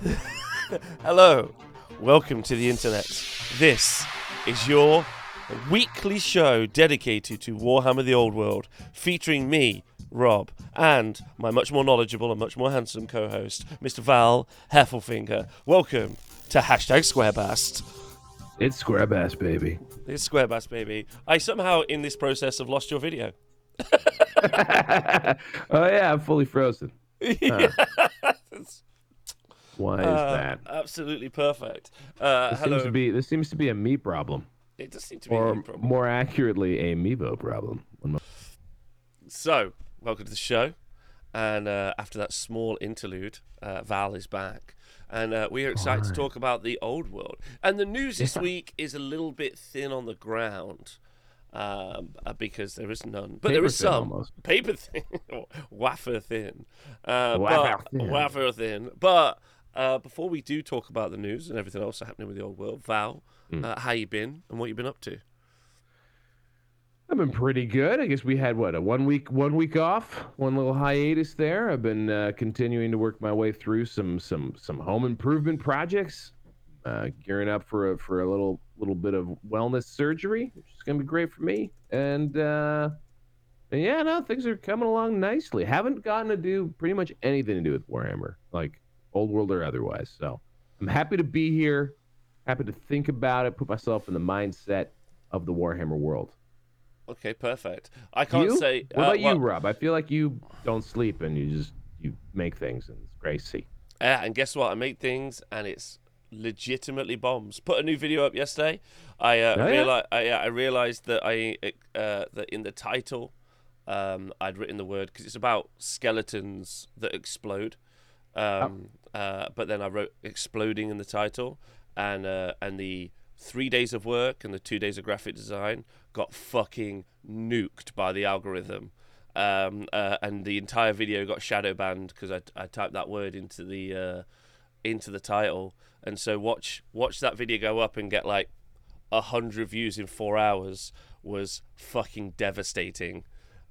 Hello, welcome to the internet. This is your weekly show dedicated to Warhammer the Old World, featuring me, Rob, and my much more knowledgeable and much more handsome co host, Mr. Val Heffelfinger. Welcome to hashtag Squarebast. It's Square Bass, baby. It's Squarebast, baby. I somehow, in this process, have lost your video. oh yeah, I'm fully frozen. Huh. Why is Uh, that? Absolutely perfect. Uh, This hello. seems to be this seems to be a me problem, It does seem to be a or new problem. more accurately, a Mevo problem. So, welcome to the show. And uh, after that small interlude, uh, Val is back. And uh, we are excited to talk about the old world. And the news this Yeah. week is a little bit thin on the ground um, uh, because there is none. But there Paper is thin some. almost. Paper thin. wafer thin. Uh, Wafer but, thin. Wafer thin. But uh, before we do talk about the news and everything else happening with the old world, Val, Mm. uh, how you been and what you've been up to? I've been pretty good. I guess we had what a one week one week off, one little hiatus there. I've been uh, continuing to work my way through some some some home improvement projects, uh, gearing up for a for a little little bit of wellness surgery, which is gonna be great for me. And uh, and yeah, no, things are coming along nicely. Haven't gotten to do pretty much anything to do with Warhammer, like old world or otherwise. So I'm happy to be here. Happy to think about it, put myself in the mindset of the Warhammer world. Okay, perfect. I can't You? say. What uh, about well- you, Rob? I feel like you don't sleep and you just you make things and it's crazy. Yeah, and guess what? I make things, and it's legitimately bombs. Put a new video up yesterday. I uh, Oh, yeah? I, yeah, I realized that I uh, that in the title, um, I'd written the word because it's about skeletons that explode. Um, uh, but then I wrote exploding in the title, and uh, and the three days of work and the two days of graphic design got fucking nuked by the algorithm. Um, uh, and the entire video got shadow banned because I, I typed that word into the uh, into the title. And so watch watch that video go up and get like a hundred views in four hours was fucking devastating.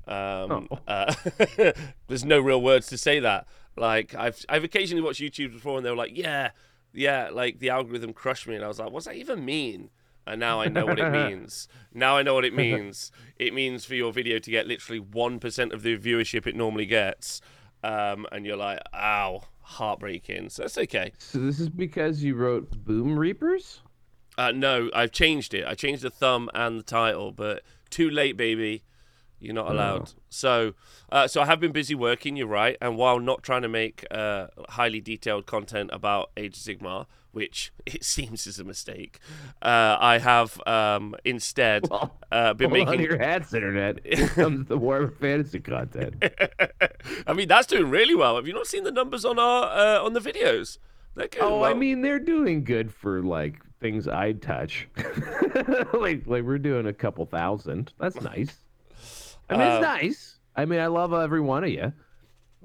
Um, Oh. uh, there's no real words to say that. Like I've I've occasionally watched YouTube before and they were like, yeah, yeah, like the algorithm crushed me, and I was like, what's that even mean? And now I know what it means. Now I know what it means. It means for your video to get literally one percent of the viewership it normally gets, um, and you're like, ow, heartbreaking. So that's okay. So this is because you wrote Boom Reapers? Uh, no, I've changed it. I changed the thumb and the title, but too late, baby. You're not allowed. So, uh, so I have been busy working. You're right, and while not trying to make uh, highly detailed content about Age of Sigmar, which it seems is a mistake, uh, I have um, instead Well, uh, been hold on making. your hats, internet. Here comes the Warhammer fantasy content. I mean, that's doing really well. Have you not seen the numbers on our uh, on the videos? Oh, I mean they're doing good for like things I'd touch. like like we're doing a couple thousand. That's nice. I mean Uh, it's nice. I mean I love every one of you.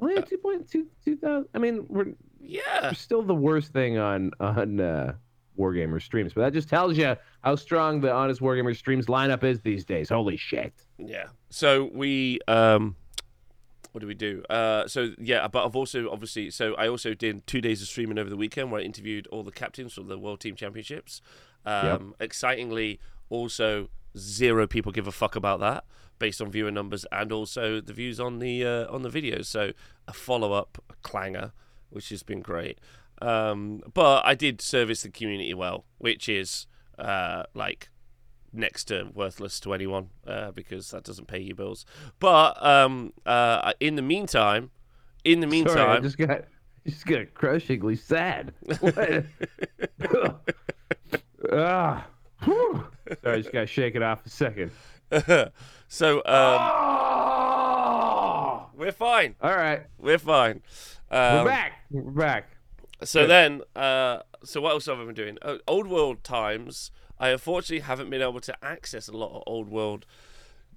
Only two point two two thousand. I mean we're yeah. We're still the worst thing on on uh, Wargamer streams, but that just tells you how strong the Honest Wargamer streams lineup is these days. Holy shit! Yeah. So we um what do we do? Uh so yeah, but I've also obviously so I also did two days of streaming over the weekend where I interviewed all the captains for the World Team Championships. Um excitingly also zero people give a fuck about that based on viewer numbers and also the views on the uh, on the videos. So a follow up clanger, which has been great. Um but I did service the community well, which is uh like next to worthless to anyone uh, because that doesn't pay you bills. But um, uh, in the meantime, in the meantime, Sorry, I just got just got crushingly sad. Ah. Sorry, I just got to shake it off a second. so um, oh! we're fine. All right, We're fine. Um, we're back. We're back. So then, uh, so what else have I been doing? Uh, old world times. I unfortunately haven't been able to access a lot of old world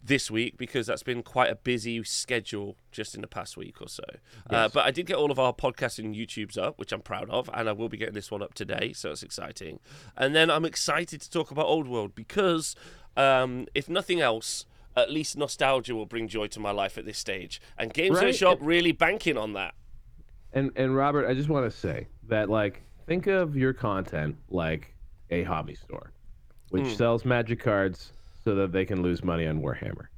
this week because that's been quite a busy schedule just in the past week or so. Uh, but I did get all of our podcasts and YouTubes up, which I'm proud of, and I will be getting this one up today, so it's exciting. And then I'm excited to talk about old world because, um, if nothing else. At least nostalgia will bring joy to my life at this stage, and Games Right. Workshop really banking on that. And and Robert, I just want to say, that like think of your content like a hobby store, which Mm. sells magic cards so that they can lose money on Warhammer.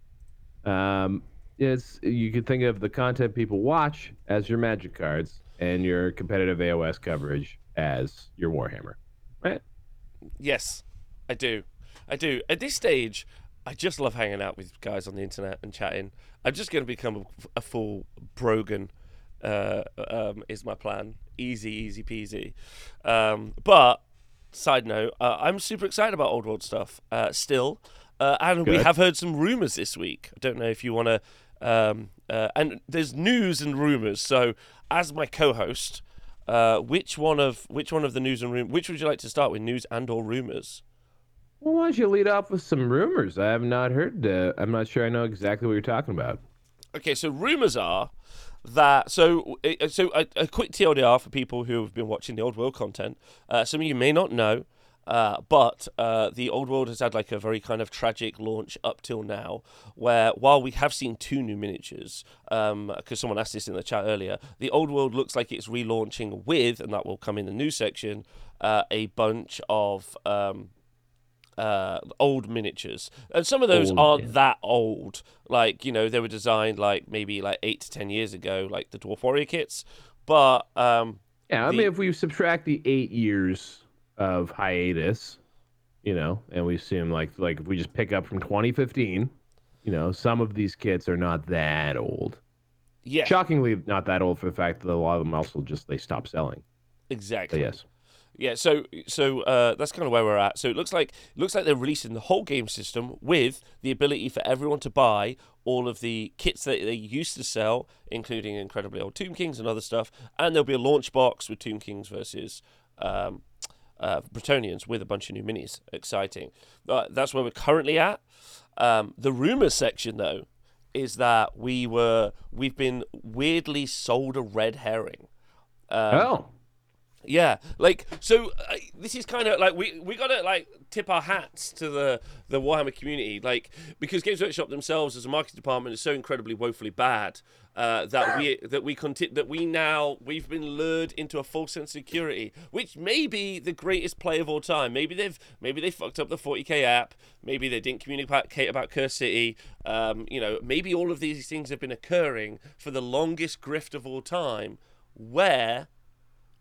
Um, it's you could think of the content people watch as your magic cards and your competitive AOS coverage as your Warhammer. Right? Yes, I do. I do. At this stage, I just love hanging out with guys on the internet and chatting. I'm just going to become a, a full Brogan. Uh, um, is my plan. Easy, easy peasy. Um, but side note, uh, I'm super excited about old world stuff. Uh, still, uh, and we have heard some rumors this week. I don't know if you want to. Um, uh, and there's news and rumors. So, as my co-host, uh, which one of which one of the news and rum- which would you like to start with, news and or rumors? Well, why don't you lead off with some rumors? I have not heard. Uh, I'm not sure I know exactly what you're talking about. Okay, so rumors are that so uh, so a, a quick TLDR for people who have been watching the Old World content. Uh, some of you may not know, uh, but uh, the Old World has had like a very kind of tragic launch up till now, where while we have seen two new miniatures, because someone asked this in the chat earlier, the Old World looks like it's relaunching with, and that will come in the new section, uh, a bunch of. Um, uh, old miniatures, and some of those Old, aren't yeah. that old. Like you know, they were designed like maybe like eight to ten years ago, like the Dwarf Warrior kits. But um, Yeah, I The- mean, if we subtract the eight years of hiatus, you know, and we assume like like if we just pick up from 2015, you know, some of these kits are not that old. yeah, Shockingly, not that old for the fact that a lot of them also just they stopped selling. exactly. But yes, Yeah, so so uh, that's kind of where we're at. So it looks like it looks like they're releasing the whole game system with the ability for everyone to buy all of the kits that they used to sell, including incredibly old Tomb Kings and other stuff. And there'll be a launch box with Tomb Kings versus um, uh, Bretonnians with a bunch of new minis. Exciting. Uh, that's where we're currently at. Um, the rumor section, though, is that we were we've been weirdly sold a red herring. Um, oh, yeah, like so. Uh, this is kind of like we we gotta like tip our hats to the the Warhammer community, like because Games Workshop themselves as a marketing department is so incredibly woefully bad uh, that we that we conti- that we now we've been lured into a false sense of security, which may be the greatest play of all time. Maybe they've maybe they fucked up the 40k app. Maybe they didn't communicate about Cursed City. Um, you know, maybe all of these things have been occurring for the longest grift of all time, where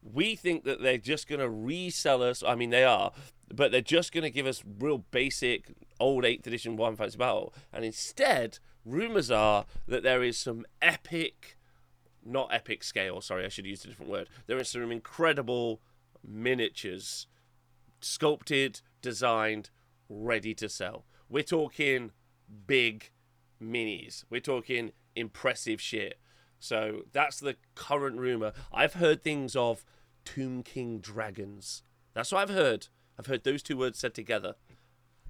we think that they're just going to resell us. I mean, they are, but they're just going to give us real basic old 8th edition One Fantasy Battle. And instead, rumors are that there is some epic, not epic scale, sorry, I should use a different word. There is some incredible miniatures sculpted, designed, ready to sell. We're talking big minis. We're talking impressive shit. So that's the current rumor. I've heard things of Tomb King dragons. That's what I've heard. I've heard those two words said together.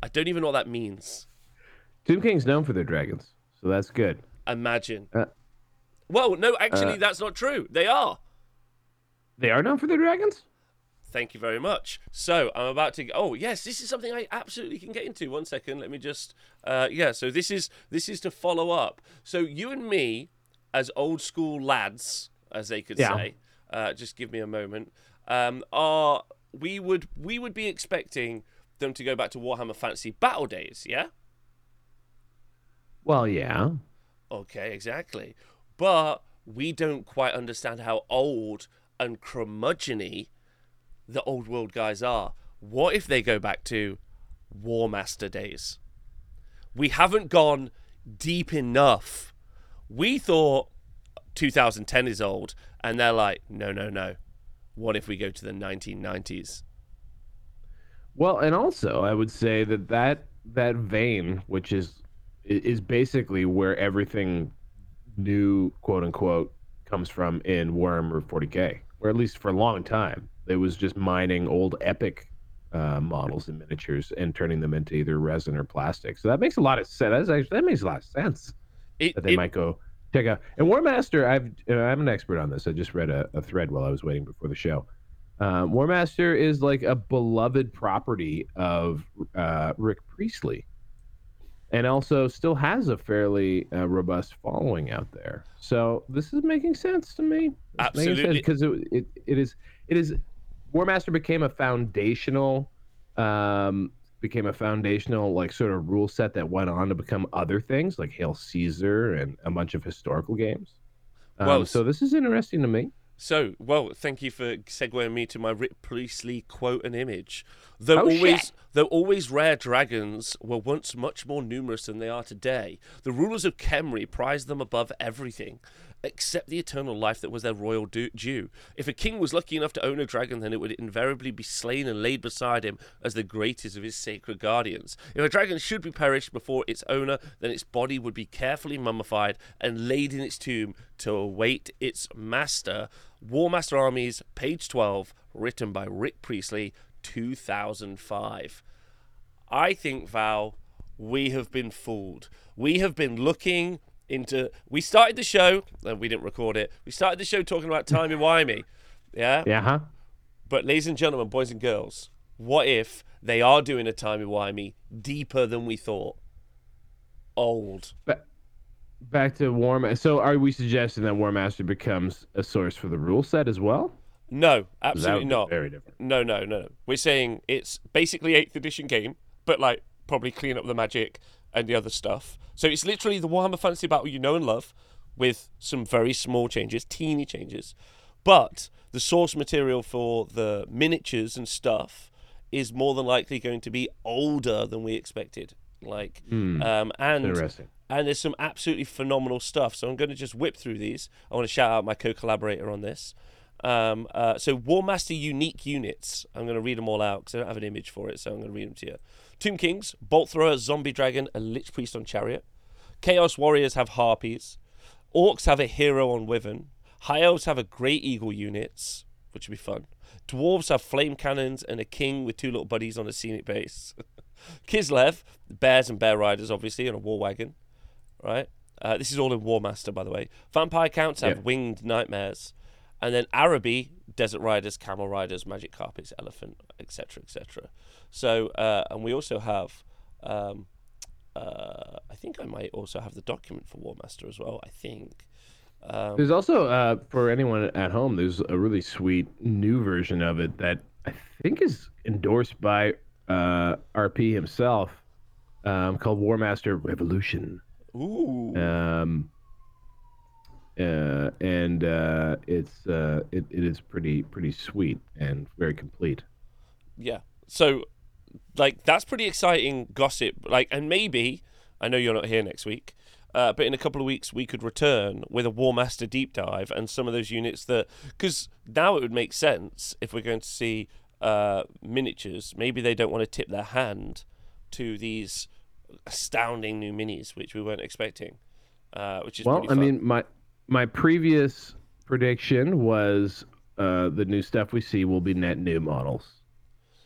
I don't even know what that means. Tomb King's known for their dragons, so that's good. Imagine. Uh, well, no, actually, uh, that's not true. They are. They are known for their dragons. Thank you very much. So I'm about to. Oh yes, this is something I absolutely can get into. One second, let me just. Uh, yeah. So this is this is to follow up. So you and me, as old school lads, as they could Yeah. say, uh, just give me a moment. Um, are we would we would be expecting them to go back to Warhammer Fantasy Battle days? Yeah. Well, yeah. Okay, exactly. But we don't quite understand how old and curmudgeony the old world guys are. What if they go back to Warmaster days? We haven't gone deep enough. We thought 2010 is old, and they're like, no, no, no. What if we go to the 1990s? Well, and also I would say that that that vein, which is is basically where everything new, quote unquote, comes from in Warhammer 40k, or at least for a long time, it was just mining old epic uh, models and miniatures and turning them into either resin or plastic. So that makes a lot of sense. Actually, that makes a lot of sense It, that they it- might go check out. And Warmaster, I've uh, I'm an expert on this. I just read a, a thread while I was waiting before the show. Um, Warmaster is like a beloved property of uh, Rick Priestley, and also still has a fairly uh, robust following out there. So this is making sense to me. It's Absolutely. because it, it it is it is Warmaster became a foundational um became a foundational like sort of rule set that went on to become other things like Hail Caesar and a bunch of historical games. Um, Well, so this is interesting to me. So, well, thank you for segueing me to my Rick Priestley quote and image. Though Oh, always, shit. though always rare dragons were once much more numerous than they are today, the rulers of Khemri prized them above everything, except the eternal life that was their royal due. If a king was lucky enough to own a dragon, then it would invariably be slain and laid beside him as the greatest of his sacred guardians. If a dragon should be perished before its owner, then its body would be carefully mummified and laid in its tomb to await its master. Warmaster Armies, page 12, written by Rick Priestley, 2005. I think, Val, we have been fooled. We have been looking into. We started the show, and we didn't record it. We started the show talking about timey wimey. Yeah? Yeah, huh? But, ladies and gentlemen, boys and girls, what if they are doing a timey wimey deeper than we thought? Old. Ba- back to War So are we suggesting that Warmaster becomes a source for the rule set as well? No, absolutely not. Very different. No, no, no, no. We're saying it's basically 8th edition game, but like probably clean up the magic and the other stuff. So it's literally the Warhammer Fantasy Battle you know and love with some very small changes, teeny changes. But the source material for the miniatures and stuff is more than likely going to be older than we expected. Like, um, and and there's some absolutely phenomenal stuff. So I'm going to just whip through these. I want to shout out my co-collaborator on this. Um, uh, so Warmaster unique units. I'm going to read them all out because I don't have an image for it, so I'm going to read them to you. Tomb Kings, Bolt Thrower, Zombie Dragon, and Lich Priest on Chariot. Chaos Warriors have Harpies. Orcs have a Hero on Wyvern. High Elves have a Great Eagle units, which would be fun. Dwarves have Flame Cannons and a King with two little buddies on a scenic base. Kislev, Bears and Bear Riders, obviously, on a War Wagon right? Uh, this is all in Warmaster, by the way. Vampire counts have Yeah. winged nightmares, and then Araby, desert riders, camel riders, magic carpets, elephant, etc., etc. So, uh, and we also have, um, uh, I think I might also have the document for Warmaster as well. I think. Um, There's also uh, for anyone at home, there's a really sweet new version of it that I think is endorsed by uh, RP himself, um, called Warmaster Revolution. ooh, Um, uh, and uh, it's uh, it, it is pretty pretty sweet and very complete. yeah. So, like, that's pretty exciting gossip. Like, and maybe I know you're not here next week. Uh, but in a couple of weeks, we could return with a Warmaster deep dive and some of those units that. Because now it would make sense if we're going to see uh, miniatures. Maybe they don't want to tip their hand to these astounding new minis, which we weren't expecting. Uh, which is Well, I mean, my my previous prediction was uh, the new stuff we see will be net new models.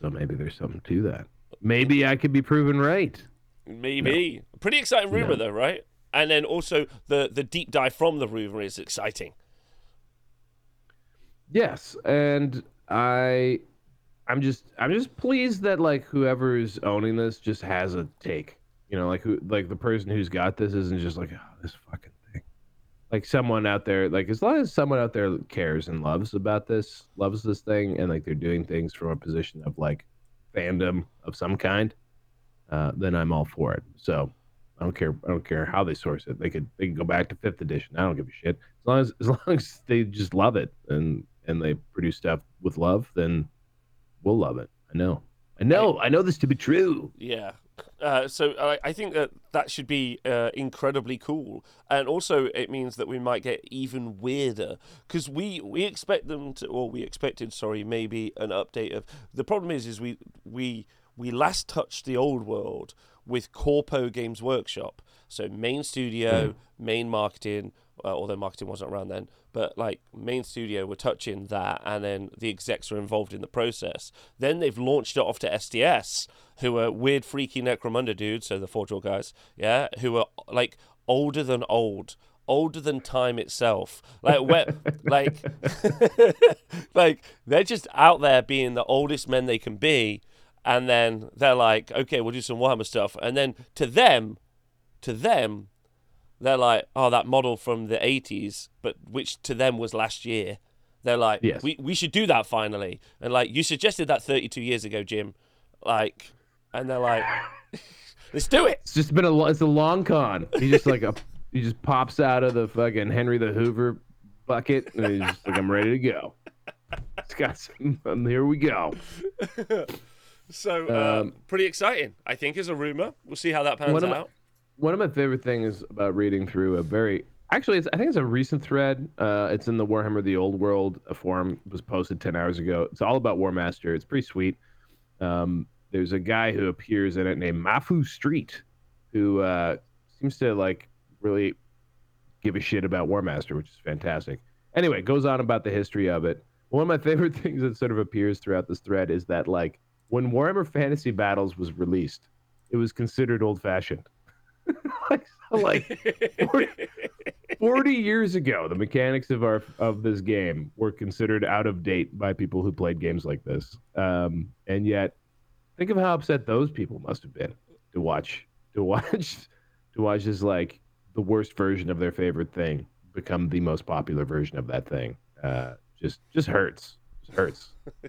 So maybe there's something to that. Maybe I could be proven right. maybe pretty exciting rumor No. though, right? And then also the the deep dive from the rumor is exciting. Yes, and I I'm just I'm just pleased that like whoever's owning this just has a take. You know, like who like the person who's got this isn't just like oh, this fucking. Like someone out there, like as long as someone out there cares and loves about this, loves this thing, and like they're doing things from a position of like fandom of some kind, uh, then I'm all for it. So I don't care. I don't care how they source it. They could they could go back to fifth edition. I don't give a shit. As long as as long as they just love it and and they produce stuff with love, then we'll love it. I know. I know. I know this to be true. Yeah. Uh, so I, I think that that should be uh, incredibly cool, and also it means that we might get even weirder because we we expect them to, or we expected, sorry, maybe an update of. The problem is, is we we we last touched the old world with Corpo Games Workshop, so main studio, main marketing. Uh, although marketing wasn't around then, but like main studio were touching that, and then the execs were involved in the process. Then they've launched it off to SDS, who are weird, freaky Necromunda dudes, so the Forge World guys, yeah, who are like older than old, older than time itself. Like, where, like, like they're just out there being the oldest men they can be, and then they're like, okay, we'll do some Warhammer stuff, and then to them, to them, they're like, oh, that model from the 80s, but which to them was last year. They're like, Yes. we, we should do that finally. And like, you suggested that 32 years ago, Jim. Like, and they're like, let's do it. It's just been a it's a long con. He just like a he just pops out of the fucking Henry the Hoover bucket and he's just like I'm ready to go. It's got some. Um, here we go. So, uh, Um, pretty exciting, I think, is a rumor. We'll see how that pans out. One of my favorite things about reading through a very actually I think it's a recent thread. Uh, it's in the Warhammer the Old World forum. It was posted ten hours ago. It's all about Warmaster. It's pretty sweet. Um, there's a guy who appears in it named Mafu Street, who uh, seems to like really give a shit about Warmaster, which is fantastic. Anyway, goes on about the history of it. One of my favorite things that sort of appears throughout this thread is that like when Warhammer Fantasy Battles was released, it was considered old fashioned. Like, like 40, 40 years ago, the mechanics of our of this game were considered out of date by people who played games like this. Um, and yet, think of how upset those people must have been to watch to watch to watch this like the worst version of their favorite thing become the most popular version of that thing. Uh, just just hurts. Just hurts.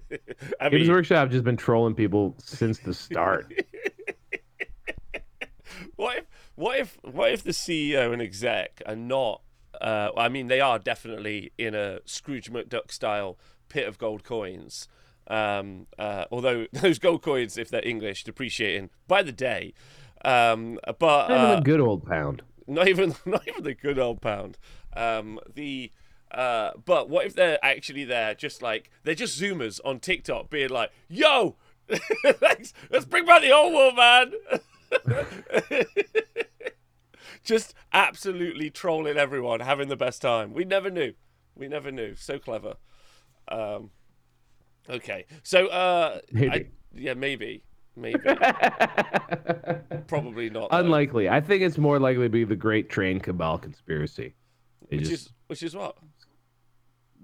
I Games mean, Workshop just been trolling people since the start. what if, what if, what if the CEO and exec are not? Uh, I mean, they are definitely in a Scrooge McDuck style pit of gold coins. Um, uh, although those gold coins, if they're English, depreciating by the day. Um, but Not even uh, a good old pound. not even not even the good old pound. Um, the uh, but what if they're actually there, just like they're just Zoomers on TikTok, being like, "Yo, let's, let's bring back the old world, man." Just absolutely trolling everyone, having the best time. We never knew. We never knew. So clever. Um, okay, so uh, I, yeah, maybe, maybe, probably not. though. Unlikely. I think it's more likely to be the Great Train Cabal conspiracy. They which just, is which is what.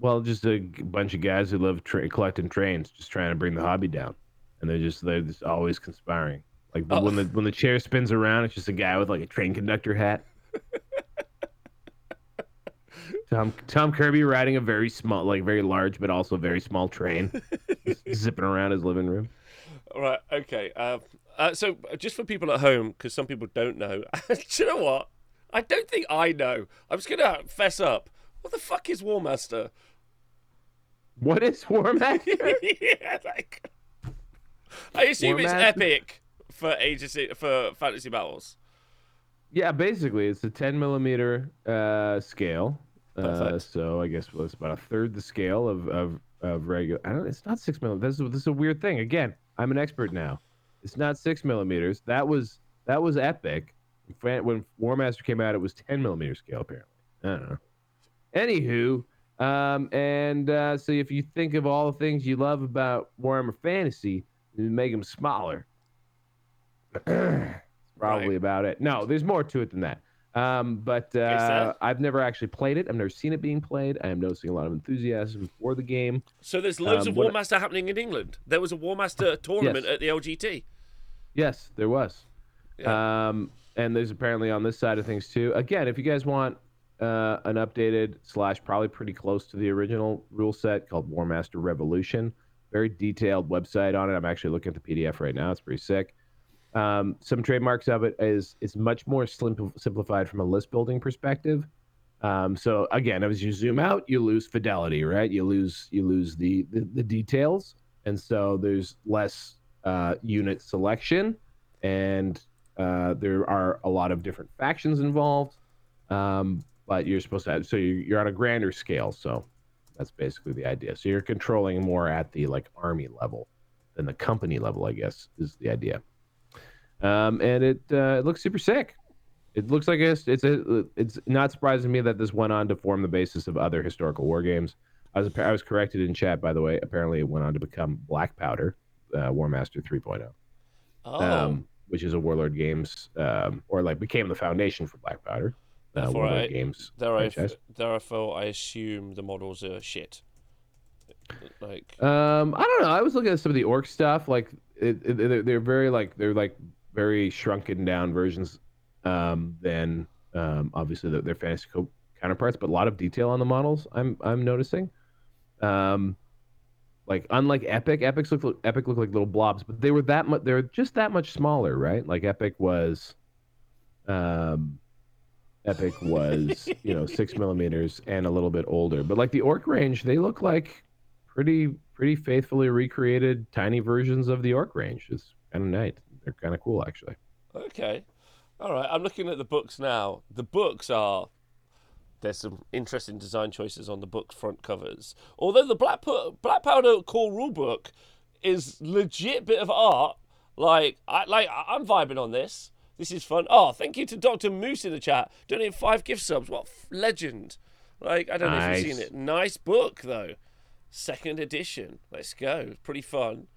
well, just a bunch of guys who love tra- collecting trains, just trying to bring the hobby down, and they're just they're just always conspiring. Like the, Oh. when the when the chair spins around, it's just a guy with like a train conductor hat. Tom Tom Kirby riding a very small, like very large, but also very small train, zipping around his living room. All right. Okay. Uh, uh, so uh, just for people at home, because some people don't know, do you know what? I don't think I know. I'm just gonna fess up. What the fuck is Warmaster? What is Warmaster? yeah, like I assume it's epic for agency for fantasy battles. Yeah, basically, it's a 10 millimeter uh, scale. Uh, so I guess well, it's about a third the scale of of, of regular. I don't. It's not six millimeters. This is, this is a weird thing. Again, I'm an expert now. It's not six millimeters. That was that was epic. When Warmaster came out, it was 10 millimeter scale. Apparently, I don't know. Anywho, um, and uh, so if you think of all the things you love about Warhammer Fantasy, you make them smaller. Probably Right. about it. No, there's more to it than that. Um, but uh? I've never actually played it. I've never seen it being played. I am noticing a lot of enthusiasm for the game. So there's loads Um, of what- Warmaster happening in England. There was a Warmaster tournament Yes. at the LGT. Yes, there was. Yeah. Um, and there's apparently on this side of things too. Again, if you guys want uh, an updated slash probably pretty close to the original rule set called Warmaster Revolution, very detailed website on it. I'm actually looking at the PDF right now. It's pretty sick. Um, some trademarks of it is is much more slim, simplified from a list building perspective. Um, so again, as you zoom out, you lose fidelity, right? You lose you lose the the, the details, and so there's less uh, unit selection, and uh, there are a lot of different factions involved. Um, but you're supposed to have, so you're, you're on a grander scale. So that's basically the idea. So you're controlling more at the like army level than the company level, I guess, is the idea. Um, and it uh, it looks super sick. It looks like it's it's a it's not surprising to me that this went on to form the basis of other historical war games. I was I was corrected in chat by the way. Apparently, it went on to become Black Powder, uh, Warmaster 3.0 Oh, um, which is a Warlord Games, um, or like became the foundation for Black Powder. Uh, Therefore, Warlord I- Games. there I, therefore I assume the models are shit. Like, Um, I don't know. I was looking at some of the orc stuff. Like, it, it, they're, they're very like they're like very shrunken down versions. um, than um, obviously the, their fantasy co- counterparts, but a lot of detail on the models. I'm I'm noticing. Um, like unlike Epic, Epic look Epic look like little blobs, but they were that much. They're just that much smaller, right? Like Epic was, um, Epic was you know six millimeters and a little bit older. But like the Orc range, they look like pretty pretty faithfully recreated tiny versions of the Orc range. It's kind of nice. They're kind of cool actually. Okay. All right. I'm looking at the books now. The books are there's some interesting design choices on the book front covers. Although the Black, Black Powder core rulebook is legit bit of art. Like I like I'm vibing on this. This is fun. Oh, thank you to Doctor Moose in the chat. Donating five gift subs. What f- legend! Like I don't nice. know if you've seen it. Nice book though. Second edition. Let's go. Pretty fun.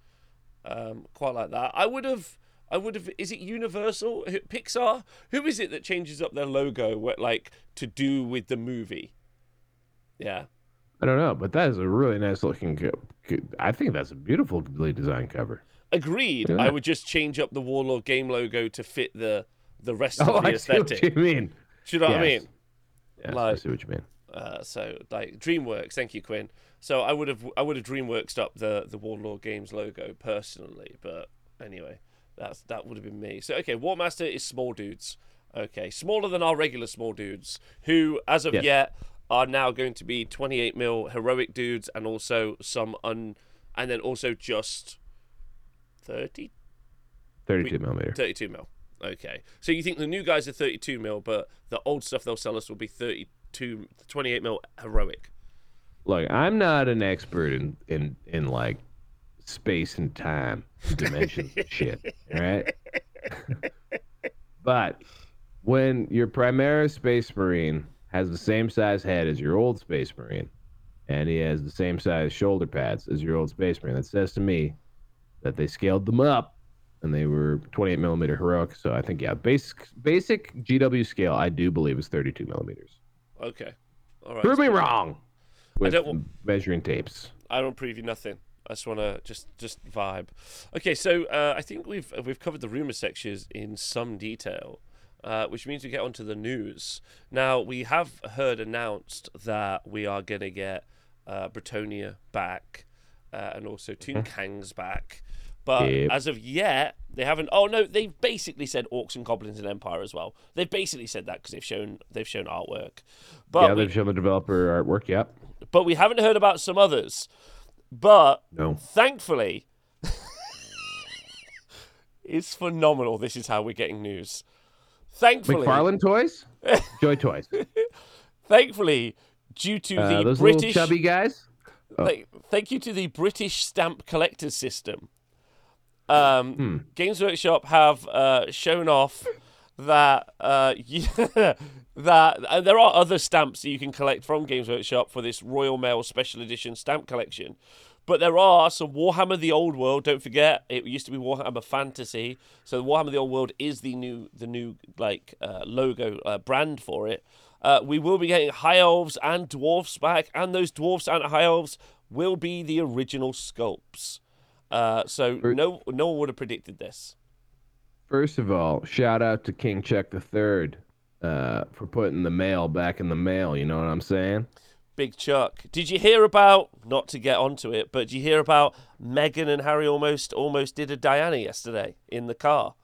Um, quite like that. I would have I would have. Is it Universal, Pixar? Who is it that changes up their logo, what, like to do with the movie? Yeah, I don't know, but that is a really nice looking. I think that's a beautifully designed cover. Agreed. I would just change up the Warlord game logo to fit the the rest oh, of the I aesthetic. See what you mean? Do you know yes. what I mean? Yes, like, I see what you mean. Uh, so like DreamWorks, thank you, Quinn. So I would have I would have DreamWorks up the the Warlord Games logo personally, but anyway. That's that would have been me. So okay, Warmaster is small dudes. Okay, smaller than our regular small dudes, who as of yes. yet are now going to be 28 mil heroic dudes, and also some un, and then also just 30. 32 millimeter. 32 mil. Okay, so you think the new guys are 32 mil, but the old stuff they'll sell us will be 32, 28 mil heroic. Look, I'm not an expert in in in like space and time dimensions shit. Right? but when your Primaris Space Marine has the same size head as your old Space Marine, and he has the same size shoulder pads as your old Space Marine, that says to me that they scaled them up and they were 28 millimeter heroic. So I think yeah, basic basic GW scale I do believe is 32 millimeters. Okay, all right. Prove me wrong. With I don't measuring tapes. I don't prove you nothing. I just want to just just vibe. Okay, so uh, I think we've we've covered the rumor sections in some detail, uh, which means we get onto the news. Now we have heard announced that we are going to get uh, Bretonnia back, uh, and also Toon mm-hmm. Kang's back. But yep. as of yet, they haven't. Oh no, they've basically said Orcs and Goblins and Empire as well. They've basically said that because they've shown they've shown artwork. But yeah, they've we, shown the developer artwork. Yep. But we haven't heard about some others. But no. thankfully, it's phenomenal. This is how we're getting news. Thankfully, McFarlane toys, Joy Toys. thankfully, due to uh, the those British chubby guys. Oh. Th- thank you to the British stamp collectors system. Um, hmm. Games Workshop have uh, shown off that uh, that uh, there are other stamps that you can collect from Games Workshop for this Royal Mail Special Edition stamp collection. But there are some Warhammer the Old World. Don't forget, it used to be Warhammer Fantasy. So Warhammer the Old World is the new the new like uh, logo uh, brand for it. Uh, we will be getting high elves and dwarfs back, and those dwarfs and high elves will be the original sculpts. Uh, so no no one would have predicted this. First of all, shout out to King Chuck III uh, for putting the mail back in the mail. You know what I'm saying? Big Chuck. Did you hear about? Not to get onto it, but did you hear about Meghan and Harry almost almost did a Diana yesterday in the car?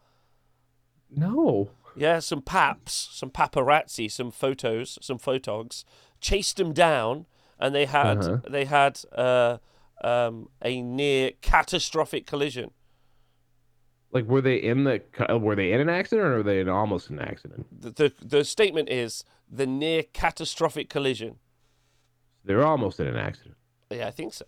No. Yeah, some paps, some paparazzi, some photos, some photogs chased them down, and they had uh-huh. they had uh, um, a near catastrophic collision. Like, were they in the were they in an accident or were they in almost an accident? The the, the statement is the near catastrophic collision. They're almost in an accident. Yeah, I think so.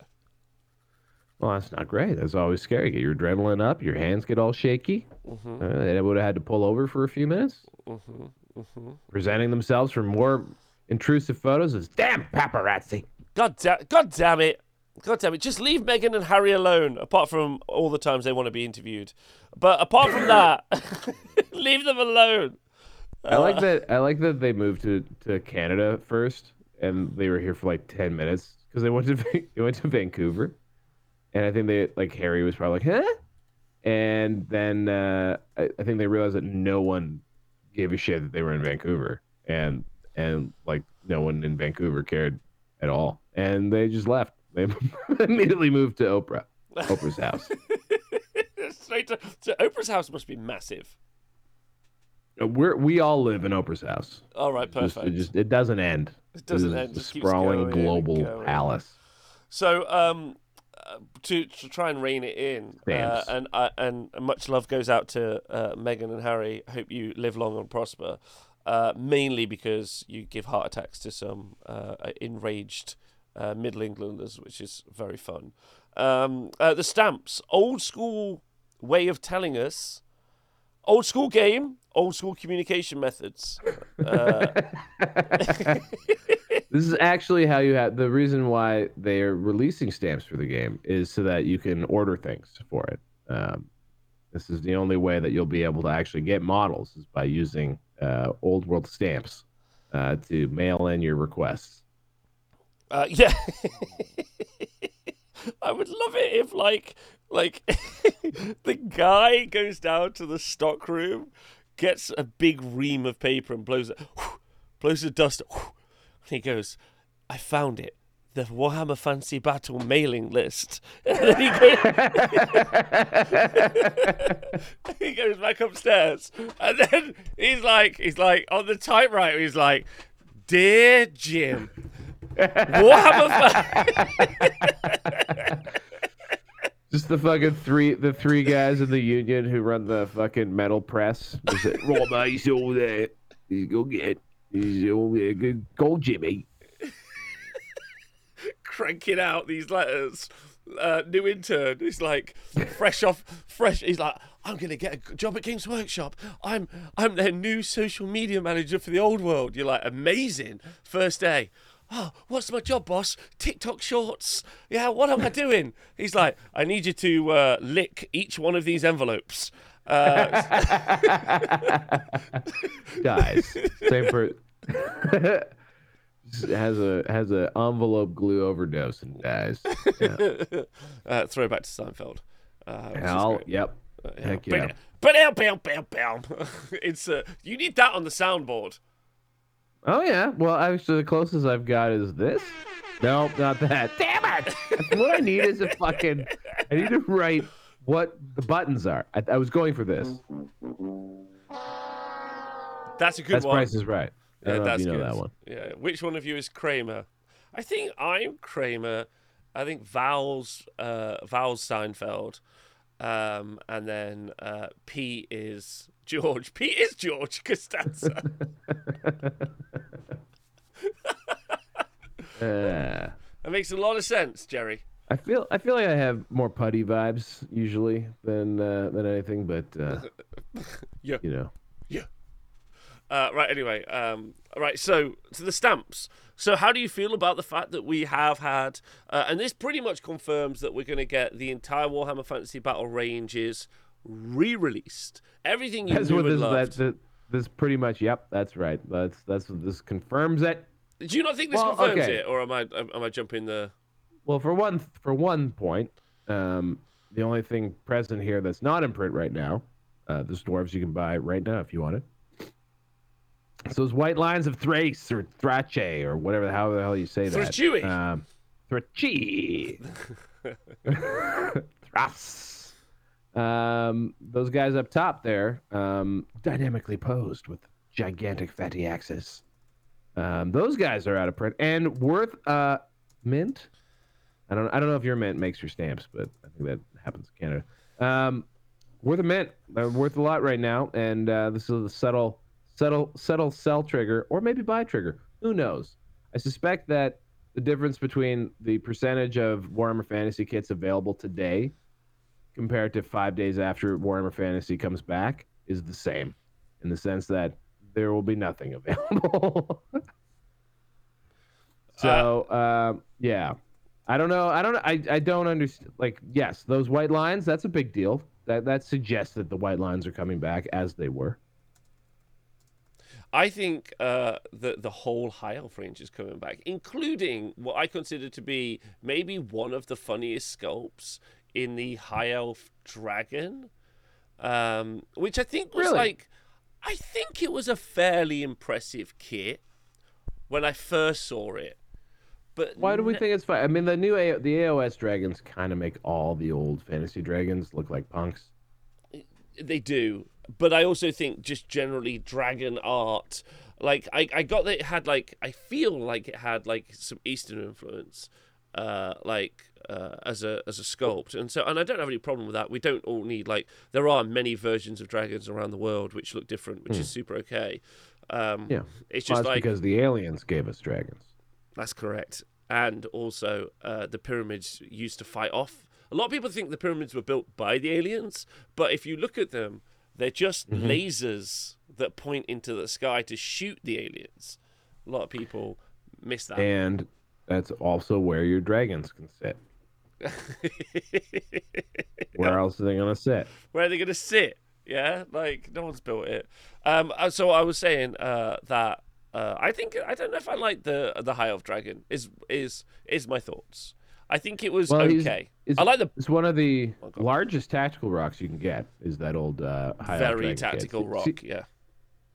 Well, that's not great. That's always scary. Get your adrenaline up. Your hands get all shaky. Mm-hmm. Uh, they would have had to pull over for a few minutes. Mm-hmm. Mm-hmm. Presenting themselves for more intrusive photos as damn paparazzi. God, da- God damn it. God damn it. Just leave Meghan and Harry alone, apart from all the times they want to be interviewed. But apart from that, leave them alone. I like uh, that. I like that they moved to, to Canada first, and they were here for like ten minutes because they went to they went to Vancouver, and I think they like Harry was probably like, huh, and then uh, I, I think they realized that no one gave a shit that they were in Vancouver, and and like no one in Vancouver cared at all, and they just left. They immediately moved to Oprah, Oprah's house. Straight to, to Oprah's house must be massive. Uh, We're we all live in Oprah's house. All right, Just- perfect. it just it doesn't end. It doesn't end, A just sprawling global going. palace. So, um, uh, to to try and rein it in, uh, and uh, and much love goes out to uh, Meghan and Harry. Hope you live long and prosper. Uh, mainly because you give heart attacks to some uh, enraged uh, Middle Englanders, which is very fun. Um, uh, the stamps, old school way of telling us, old school game, old school communication methods. Uh, This is actually how you have the reason why they are releasing stamps for the game is so that you can order things for it. Um, this is the only way that you'll be able to actually get models is by using uh, old world stamps uh, to mail in your requests. Uh, yeah, I would love it if like like the guy goes down to the stock room, gets a big ream of paper and blows it, blows the dust, and he goes, "I found it." The Warhammer Fancy Battle mailing list. And he goes, he goes back upstairs, and then he's like, he's like on the typewriter. He's like, "Dear Jim, Warhammer." Just the fucking three the three guys in the union who run the fucking metal press. Say, Right, mate, he's all there. He's go get he's all there. Good go, Jimmy. cranking out these letters. Uh, new intern He's like fresh off, fresh. He's like, I'm gonna get a job at Games Workshop. I'm I'm their new social media manager for the old world. You're like, amazing. First day. Oh, what's my job, boss? TikTok shorts. Yeah, what am I doing? He's like, I need you to uh, lick each one of these envelopes. Uh. Same for has a has a envelope glue overdose and dies. uh, throwback to Seinfeld. Uh, Hell, yep. Uh, yeah. Heck yeah. Bam, bam, bam, bam. It's uh, you need that on the soundboard. Oh yeah. Well, actually, the closest I've got is this. Nope, not that. Damn it! what I need is a fucking. I need to write what the buttons are. I, I was going for this. That's a good That's one. Price is Right. I Yeah, don't know if that's you know good. that one. Yeah. Which one of you is Kramer? I think I'm Kramer. I think Val's uh, Val's Seinfeld, um, and then uh, P is George. Pete is George Costanza. Uh, that makes a lot of sense, Jerry. I feel I feel like I have more Puddy vibes usually than uh, than anything, but uh, Yeah. you know. Uh, right. Anyway. Um, right. So to the stamps. So how do you feel about the fact that we have had, uh, and this pretty much confirms that we're going to get the entire Warhammer Fantasy Battle ranges re-released. Everything you That's knew what this loved. that, this pretty much. Yep, that's right. That's that's what this confirms it. Do you not think this Well, confirms okay. it, or am I am I jumping the? Well, for one for one point, um, the only thing present here that's not in print right now, uh, the dwarves you can buy right now if you want it. It's those White Lions of Thrace or Thrace or whatever the hell the hell you say that. Thrachewy. Um, Thrache. Thras. Um, those guys up top there, um, dynamically posed with gigantic fatty axes. Um, those guys are out of print and worth uh mint. I don't I don't know if your mint makes your stamps, but I think that happens in Canada. Um, worth a mint. They're worth a lot right now, and uh, this is a subtle, subtle, subtle sell trigger, or maybe buy trigger. Who knows? I suspect that the difference between the percentage of Warhammer Fantasy kits available today compared to five days after Warhammer Fantasy comes back is the same, in the sense that there will be nothing available. so um, yeah, I don't know. I don't. I, I don't understand. Like, yes, those White Lions. That's a big deal. That that suggests that the White Lions are coming back as they were. I think uh, the the whole High Elf range is coming back, including what I consider to be maybe one of the funniest sculpts in the High Elf Dragon, um, which I think was Really? like I think it was a fairly impressive kit when I first saw it. But Why do we think it's fine? I mean, the new A- the AOS dragons kind of make all the old fantasy dragons look like punks. they do? But I also think just generally dragon art, like I, I got that it had like I feel like it had like some Eastern influence, uh, like uh, as a as a sculpt, and so and I don't have any problem with that. We don't all need like there are many versions of dragons around the world which look different, which is super okay. Um, Yeah. it's Well, just that's like because the aliens gave us dragons. That's correct. And also, uh, the pyramids used to fight off. A lot of people think the pyramids were built by the aliens, but if you look at them, they're just Mm-hmm. lasers that point into the sky to shoot the aliens. A lot of people miss that. And that's also where your dragons can sit. Where else are they gonna sit? Where are they going to sit? Yeah, like no one's built it. Um, uh, so I was saying uh, that uh, I think I don't know if I like the the High Elf Dragon. Is is is my thoughts? I think it was Well, he's- okay. I like the It's one of the Oh, largest tactical rocks you can get. Is that old uh, high elf very tactical rock. See, yeah.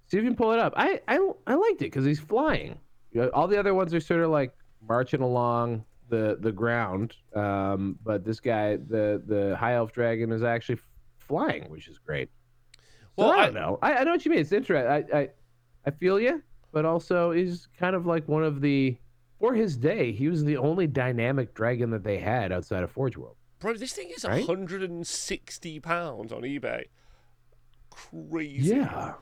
see if you can pull it up. I I, I liked it because he's flying. You know, all the other ones are sort of like marching along the the ground. Um, but this guy, the the high elf dragon, is actually flying, which is great. So Well, I I- don't know. I, I know what you mean. It's interesting. I, I I feel you, but also he's kind of like one of the for his day. He was the only dynamic dragon that they had outside of Forge World. Bro, this thing is Right? 160 pounds on eBay. Crazy. Yeah.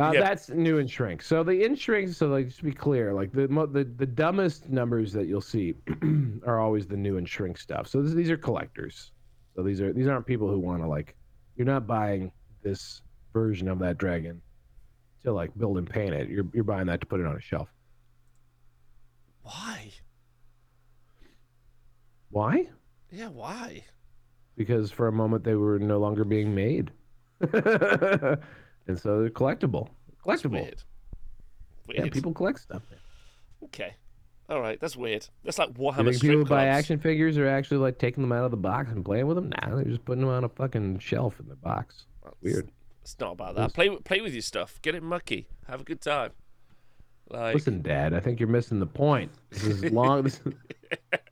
Uh. That's new in shrink. So the in shrink, so like just to be clear, like the the, the dumbest numbers that you'll see are always the new and shrink stuff. So this, these are collectors. So these are these aren't people who want to like. You're not buying this version of that dragon to like build and paint it. You're you're buying that to put it on a shelf. Why? Why? Yeah, why? Because for a moment they were no longer being made, and so they're collectible. That's Collectible. weird. Weird. Yeah, people collect stuff. Okay. All right, that's weird. That's like Warhammer strip people who buy action figures are actually like taking them out of the box and playing with them? Nah, they're just putting them on a fucking shelf in the box. Weird. It's not about that. Play with- play with your stuff. Get it mucky. Have a good time. Like Listen, Dad, I think you're missing the point. This is long. this, is,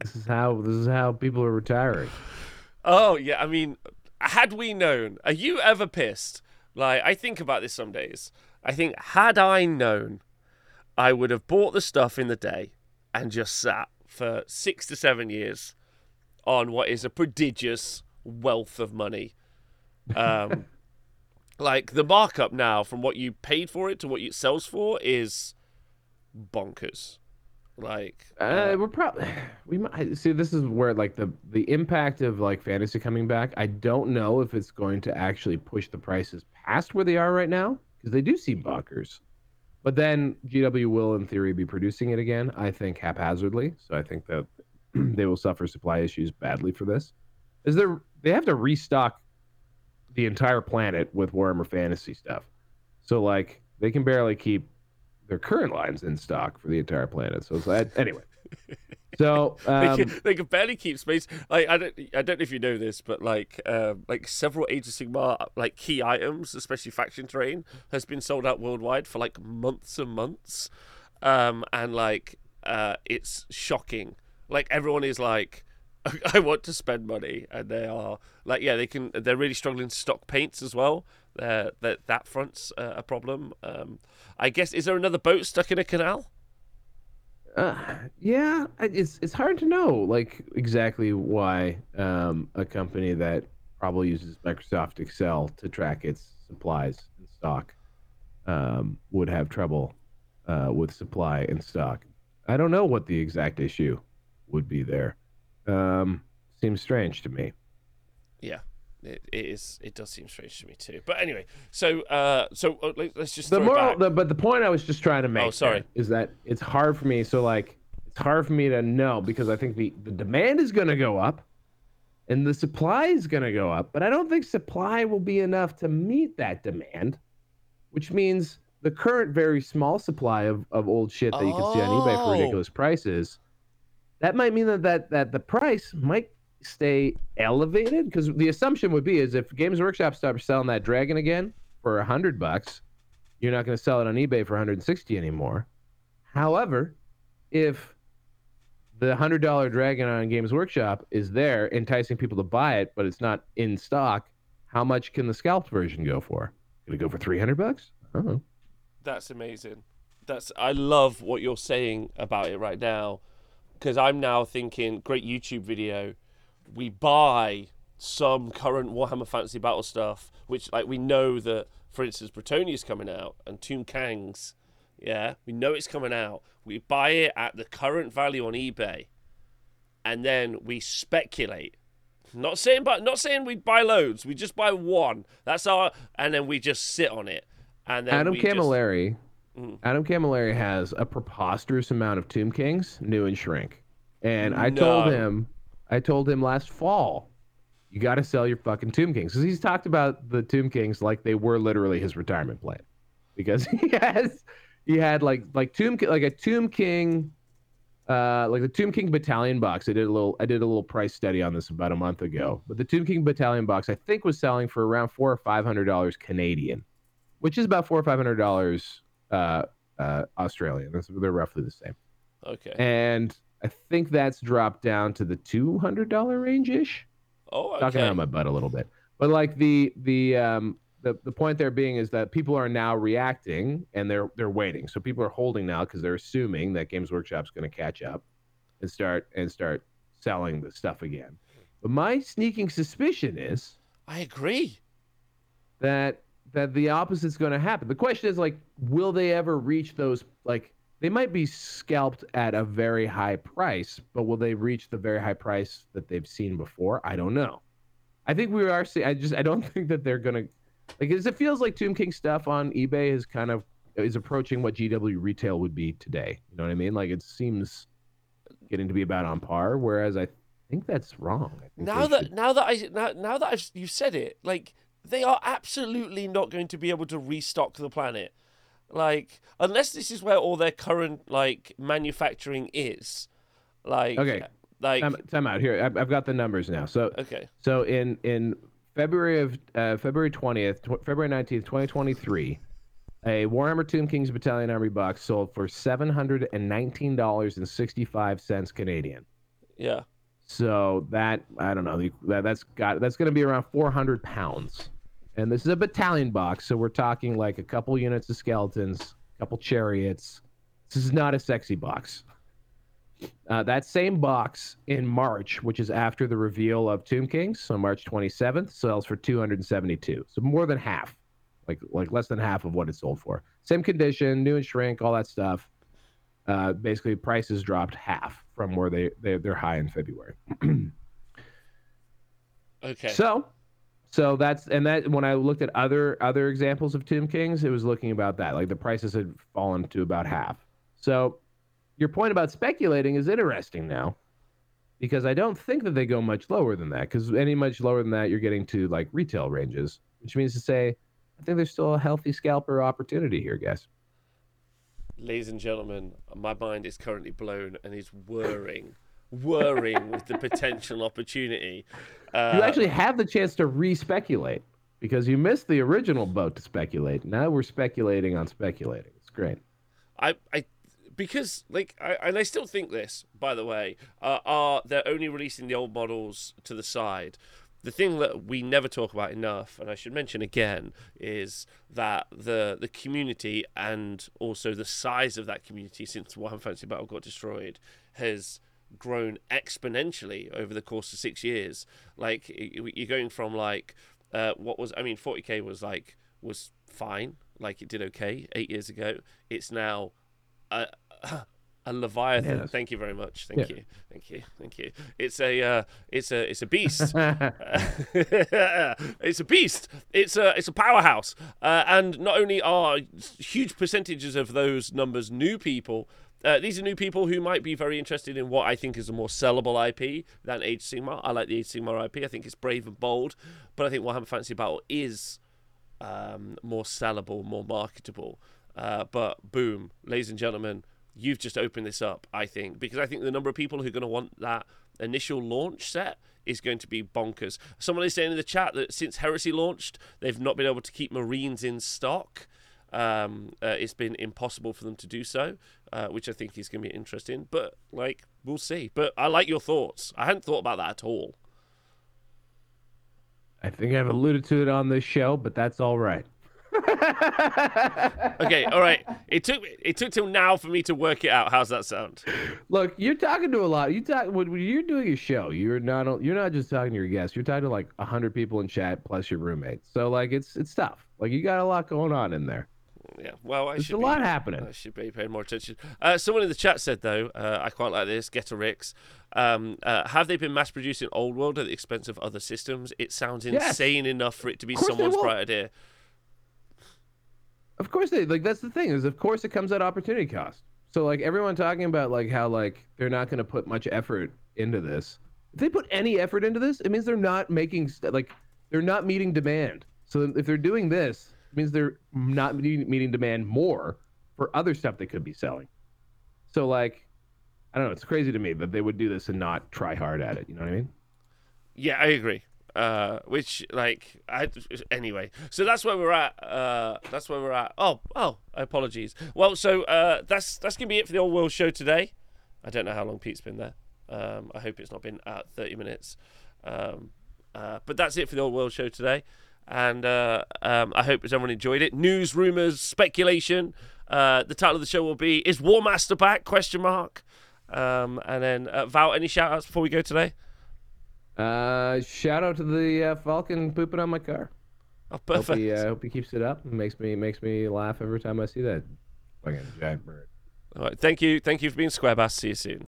this is how this is how people are retiring. Oh yeah, I mean, had we known, are you ever pissed? Like, I think about this some days. I think had I known, I would have bought the stuff in the day and just sat for six to seven years on what is a prodigious wealth of money. Um, like the markup now from what you paid for it to what it sells for is bonkers. Like, Uh, we're probably we might see. This is where like the the impact of like fantasy coming back. I don't know if it's going to actually push the prices past where they are right now because they do seem bonkers. But then GW will, in theory, be producing it again. I think haphazardly. So I think that they will suffer supply issues badly for this. Is there? They have to restock the entire planet with Warhammer Fantasy stuff. So like they can barely keep their current lines in stock for the entire planet. So it's like, anyway. So they, um, can, they can barely keep space. Like I don't, I don't know if you know this, but like, um, like several Age of Sigmar like key items, especially faction terrain, has been sold out worldwide for like months and months, um, and like, uh, it's shocking. Like everyone is like, I want to spend money, and they are like, yeah, they can. They're really struggling to stock paints as well. Uh, that that front's uh, a problem. Um, I guess is there another boat stuck in a canal? Uh, yeah, it's it's hard to know like exactly why um, a company that probably uses Microsoft Excel to track its supplies and stock um, would have trouble uh, with supply and stock. I don't know what the exact issue would be there. Um, seems strange to me. Yeah, it, it is. It does seem strange to me too. But anyway, so uh, so uh, let- let's just the moral, the, but the point I was just trying to make. Oh, sorry. is that it's hard for me. So like, it's hard for me to know because I think the the demand is going to go up, and the supply is going to go up. But I don't think supply will be enough to meet that demand, which means the current very small supply of, of old shit that you can see on eBay for Oh. ridiculous prices. That might mean that, that that the price might stay elevated? Because the assumption would be is if Games Workshop starts selling that dragon again for a hundred bucks, you're not going to sell it on eBay for 160 anymore. However, if the hundred dollar dragon on Games Workshop is there, enticing people to buy it, but it's not in stock, how much can the scalped version go for? Could it go for 300 bucks? I don't know. That's amazing. That's I love what you're saying about it right now, because I'm now thinking great YouTube video. We buy some current Warhammer Fantasy Battle stuff, which like we know that, for instance, Bretonnia's coming out and Tomb King's. Yeah, we know it's coming out. We buy it at the current value on eBay, and then we speculate. Not saying, but not saying we buy loads. We just buy one. That's our, and then we just sit on it. And then Adam we just- Camilleri, Mm. Adam Camilleri has a preposterous amount of Tomb Kings, new and shrink. And I told him, I told him last fall, you got to sell your fucking Tomb Kings because he's talked about the Tomb Kings like they were literally his retirement plan, because he has, he had like like Tomb like a Tomb King, uh, like the Tomb King Battalion box. I did a little, I did a little price study on this about a month ago. But the Tomb King Battalion box, I think, was selling for around four or five hundred dollars Canadian, which is about four or five hundred dollars uh, uh, Australian. They're roughly the same. Okay. And I think that's dropped down to the two hundred dollar range ish. Oh, okay. Talking out my butt a little bit, but like the the um the, the point there being is that people are now reacting and they're they're waiting. So people are holding now because they're assuming that Games Workshop's going to catch up and start and start selling the stuff again. But my sneaking suspicion is I agree. that that the opposite's going to happen. The question is like, will they ever reach those? Like, they might be scalped at a very high price, but will they reach the very high price that they've seen before? I don't know. I think we are. See, I just I don't think that they're going to like. It feels like Tomb King stuff on eBay is kind of is approaching what GW retail would be today. You know what I mean? Like it seems getting to be about on par. Whereas I think that's wrong. Think Now that should- now that I now, now that I've you said it, like they are absolutely not going to be able to restock the planet. Like unless this is where all their current like manufacturing is. Like Okay. Like time, time out here. I've, I've got the numbers now. So okay. So in in February of uh, February twentieth, tw- February nineteenth, twenty twenty three, a Warhammer Tomb Kings Battalion Army box sold for seven hundred and nineteen dollars and sixty five cents Canadian. Yeah. So that I don't know that that's got that's going to be around four hundred pounds, and this is a battalion box, so we're talking like a couple units of skeletons, a couple chariots. This is not a sexy box. Uh, that same box in March, which is after the reveal of Tomb Kings, so March 27th, sells for 272. So more than half, like like less than half of what it sold for. Same condition, new and shrink, all that stuff. Uh, basically, prices dropped half from where they, they they're high in February. Okay. So, so that's and that when I looked at other other examples of Tomb Kings, it was looking about that. Like the prices had fallen to about half. So, your point about speculating is interesting now, because I don't think that they go much lower than that. Because any much lower than that, you're getting to like retail ranges, which means to say, I think there's still a healthy scalper opportunity here, guys. Ladies and gentlemen, my mind is currently blown and is whirring, whirring with the potential opportunity. Uh, You actually have the chance to re-speculate because you missed the original boat to speculate. Now we're speculating on speculating. It's great. I, I, because like, I, and I still think this. By the way, uh, are they're only releasing the old models to the side. The thing that we never talk about enough, and I should mention again, is that the the community and also the size of that community since Warhammer Fantasy Battle got destroyed has grown exponentially over the course of six years. Like you're going from like uh, what was I mean, 40k was like was fine, like it did okay eight years ago. It's now a a leviathan. Yes. Thank you very much. Thank Yeah. you, thank you, thank you. It's a uh, it's a it's a beast. it's a beast. It's a it's a powerhouse. Uh, and not only are huge percentages of those numbers new people. Uh, these are new people who might be very interested in what I think is a more sellable IP than Age of Sigmar. I like the Age of Sigmar IP. I think it's brave and bold, but I think Warhammer Fantasy Battle is um, more sellable, more marketable. Uh, but boom, ladies and gentlemen, you've just opened this up. I think because I think the number of people who are going to want that initial launch set is going to be bonkers. Someone is saying in the chat that since Heresy launched, they've not been able to keep Marines in stock. Um, uh, it's been impossible for them to do so, uh, which I think is going to be interesting. But like, we'll see. But I like your thoughts. I hadn't thought about that at all. I think I've alluded to it on this show, but that's all right. okay, all right. It took it took till now for me to work it out. How's that sound? Look, you're talking to a lot. You talk when, when you're doing a show. You're not you're not just talking to your guests. You're talking to like hundred people in chat plus your roommates. So like it's it's tough. Like you got a lot going on in there. Yeah, well, I There's should a be, lot happening. I should be paying more attention. Uh, someone in the chat said though, uh, I quite like this. Get a Rix. Um, uh, have they been mass producing Old World at the expense of other systems? It sounds Yes. insane enough for it to be Of course they someone's bright idea. Of course they like that's the thing is of course it comes at opportunity cost. So like everyone talking about like how like they're not going to put much effort into this. If they put any effort into this, it means they're not making like they're not meeting demand. So if they're doing this, means they're not meeting, demand more for other stuff they could be selling. So like I don't know, it's crazy to me that they would do this and not try hard at it, you know what I mean? Yeah, I agree. Uh, which like I anyway. So that's where we're at. Uh, that's where we're at. Oh, oh, apologies. Well, so uh, that's that's gonna be it for the old world show today. I don't know how long Pete's been there. Um, I hope it's not been at 30 minutes. Um, uh, but that's it for the old world show today. And uh, um, I hope everyone enjoyed it. News, rumors, speculation. Uh, the title of the show will be "Is Warmaster back?" Question mark. Um, and then uh, Val, any shout outs before we go today? Uh shout out to the uh, Falcon pooping on my car. Oh, Hope perfect. he, uh, hope he keeps it up. It makes me makes me laugh every time I see that fucking giant bird. All right. Thank you. Thank you for being Square Bass. See you soon.